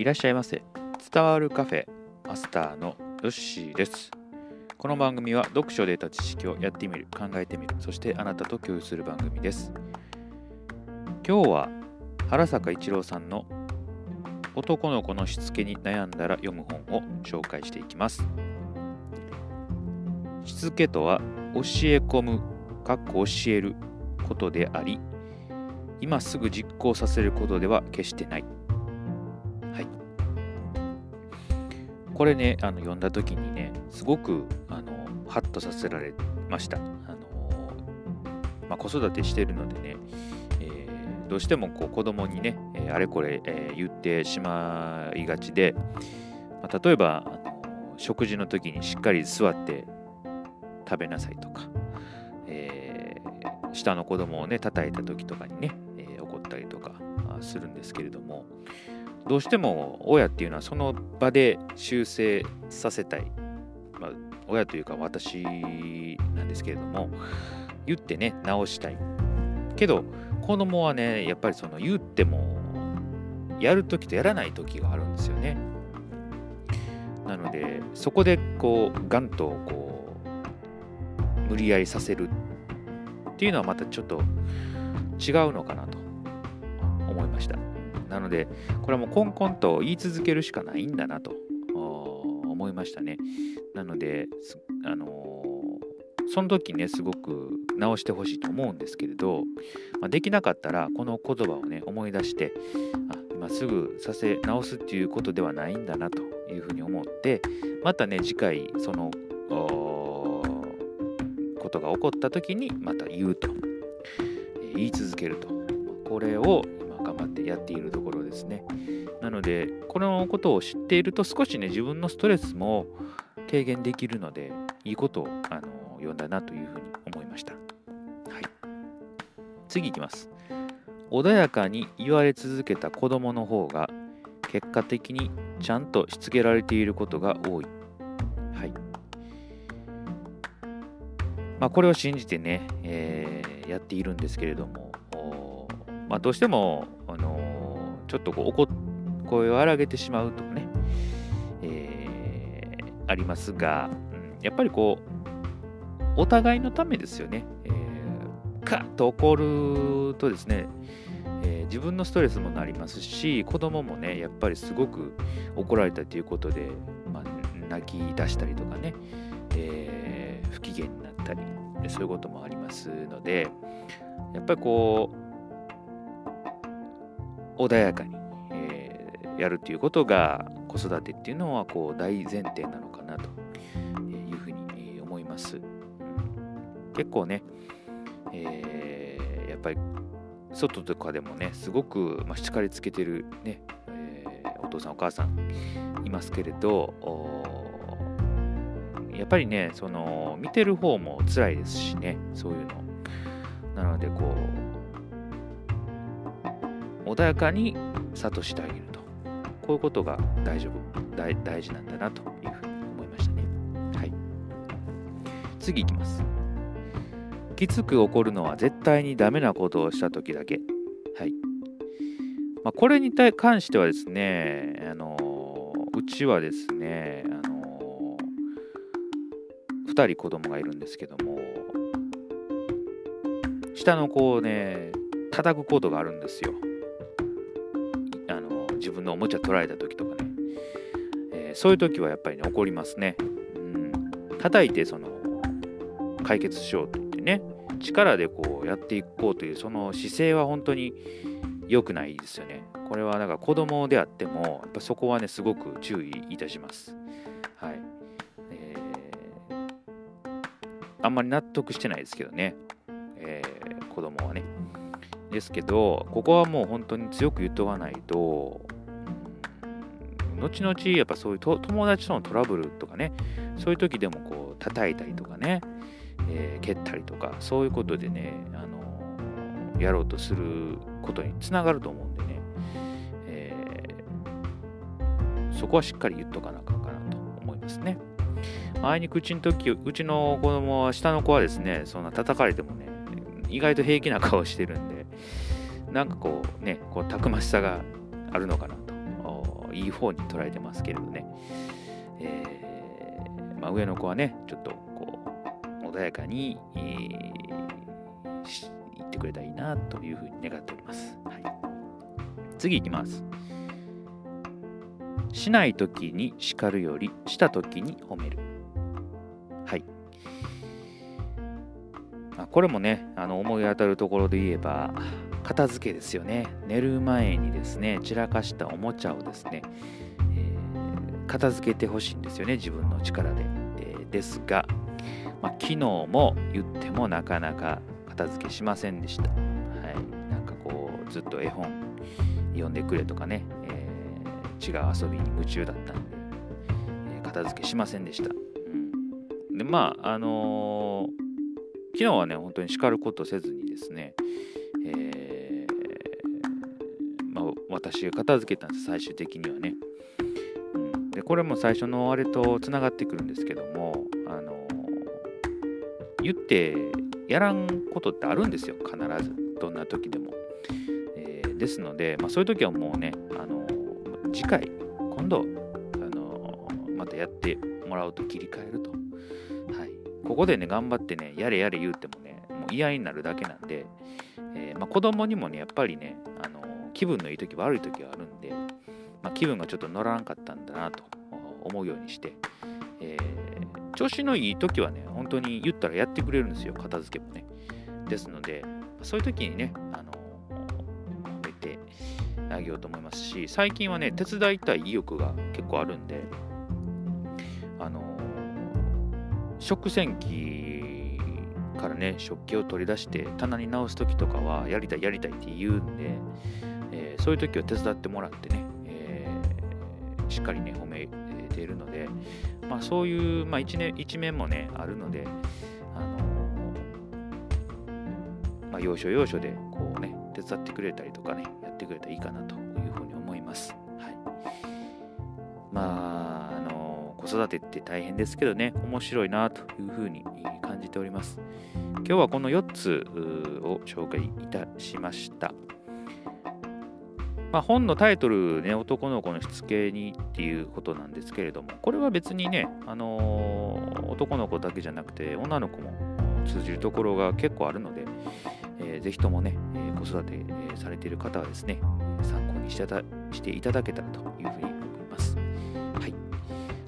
いらっしゃいませ。伝わるカフェマスターのヨッシーです。この番組は読書で得た知識をやってみる考えてみるそしてあなたと共有する番組です。今日は原坂一郎さんの男の子のしつけに悩んだら読む本を紹介していきます。しつけとは教え込むかっこ教えることであり今すぐ実行させることでは決してない。これねあの読んだ時にねすごくあのハッとさせられました。あの、まあ、子育てしてるのでね、えー、どうしてもこう子供にね、えー、あれこれ、えー、言ってしまいがちで、まあ、例えばあの食事の時にしっかり座って食べなさいとか、えー、下の子供をね叩いた時とかにね、えー、怒ったりとかするんですけれどもどうしても親っていうのはその場で修正させたい、まあ、親というか私なんですけれども言ってね直したい。けど子供はねやっぱりその言ってもやる時とやらない時があるんですよね。なのでそこでこうガンとこう無理やりさせるっていうのはまたちょっと違うのかなと思いました。なので、これはもうコンコンと言い続けるしかないんだなと思いましたね。なので、あの、その時ね、すごく直してほしいと思うんですけれど、まあ、できなかったら、この言葉をね、思い出して、あ今すぐさせ直すっていうことではないんだなというふうに思って、またね、次回、その、ことが起こった時にまた言うと、言い続けるとこれを頑張ってやっているところですね。なのでこのことを知っていると少しね自分のストレスも軽減できるのでいいことをあの読んだなというふうに思いました。はい。次いきます。穏やかに言われ続けた子供の方が結果的にちゃんとしつけられていることが多い。はい。まあ、これを信じてね、えー、やっているんですけれども、まあ、どうしても、あのー、ちょっとこう怒声を荒げてしまうとかね、えー、ありますが、うん、やっぱりこう、お互いのためですよね。えー、カッと怒るとですね、えー、自分のストレスもなりますし、子供もね、やっぱりすごく怒られたということで、まあ、泣き出したりとかね、えー、不機嫌になったりそういうこともありますのでやっぱりこう穏やかに、えー、やるということが子育てっていうのはこう大前提なのかなというふうに思います。結構ね、えー、やっぱり外とかでもねすごく、まあ、叱りつけてるね、えー、お父さんお母さんいますけれどやっぱりね、その、見てる方も辛いですしね、そういうの。なので、こう、穏やかに諭してあげると。こういうことが大丈夫、大大事なんだなというふうに思いましたね。はい。次いきます。きつく怒るのは絶対にダメなことをした時だけ。はい。まあ、これに関してはですね、あのうちはですね、あの2人子供がいるんですけども下の子をね叩くことがあるんですよ自分のおもちゃ取られた時とかね、えー、そういう時はやっぱりね怒りますね。うん。叩いてその解決しようと言ってね。力でこうやっていこうというその姿勢は本当に良くないですよね。これはだか子供であってもやっぱそこはねすごく注意いたします。はい。えーあんまり納得してないですけどね、えー、子供はね。ですけど、ここはもう本当に強く言っとかないと、後々やっぱそういう友達とのトラブルとかね、そういう時でもこう叩いたりとかね、えー、蹴ったりとか、そういうことでね、あのやろうとすることにつながると思うんでね、えー、そこはしっかり言っとかなあかんかなと思いますね。あいにくうちの時、うちの子供は、下の子はですね、そんな叩かれてもね、意外と平気な顔してるんで、なんかこうね、こうたくましさがあるのかなと。いい方に捉えてますけれどね、えー、まあ、上の子はねちょっとこう穏やかに、えー、言ってくれたらいいなというふうに願っております、はい、次いきます。しない時に叱るよりした時に褒める。はい。これもねあの思い当たるところで言えば片付けですよね。寝る前にですね散らかしたおもちゃをですね、えー、片付けてほしいんですよね自分の力で、えー、ですが、まあ、昨日も言ってもなかなか片付けしませんでした、はい、なんかこうずっと絵本読んでくれとかね、えー、違う遊びに夢中だったんで、え片付けしませんでした、うん、でまああの昨日はね、本当に叱ることせずにですね、私が片付けたんです、最終的にはね。うん、で、これも最初のあれとつながってくるんですけども、あの言ってやらんことってあるんですよ、必ず。どんな時でも。えー、ですので、まあ、そういう時はもうね、あの次回、今度、あのまたやってもらうと切り替えると。はいここでね、頑張ってね、やれやれ言うてもね、もう嫌になるだけなんで、えー、まあ、子供にもね、やっぱりね、あの気分のいい時悪い時はあるんで、まあ、気分がちょっと乗らなかったんだなと思うようにして、えー、調子のいい時はね、本当に言ったらやってくれるんですよ、片付けもね。ですので、そういう時にね、あの褒めてあげようと思いますし、最近はね、手伝いたい意欲が結構あるんで、あの食洗機からね、食器を取り出して棚に直す時とかは、やりたいやりたいって言うんで、そういう時は手伝ってもらってね、えー、しっかりね、褒めているので、まあそういう、まあ一年一面もね、あるので、あのまあ要所要所でこうね、手伝ってくれたりとかね、やってくれたらいいかなというふうに思います。はい。まあ、あの子育てって大変ですけどね、面白いなというふうに感じております。今日はこの4つを紹介いたしました。まあ、本のタイトルね、男の子のしつけにっていうことなんですけれども、これは別にね、あのー、男の子だけじゃなくて、女の子も通じるところが結構あるので、えー、ぜひともね、えー、子育て、されている方はですね、参考にしていただけたらというふうに思います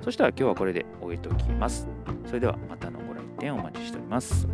そしたら今日はこれで終えておきます。それではまたのご来店お待ちしております。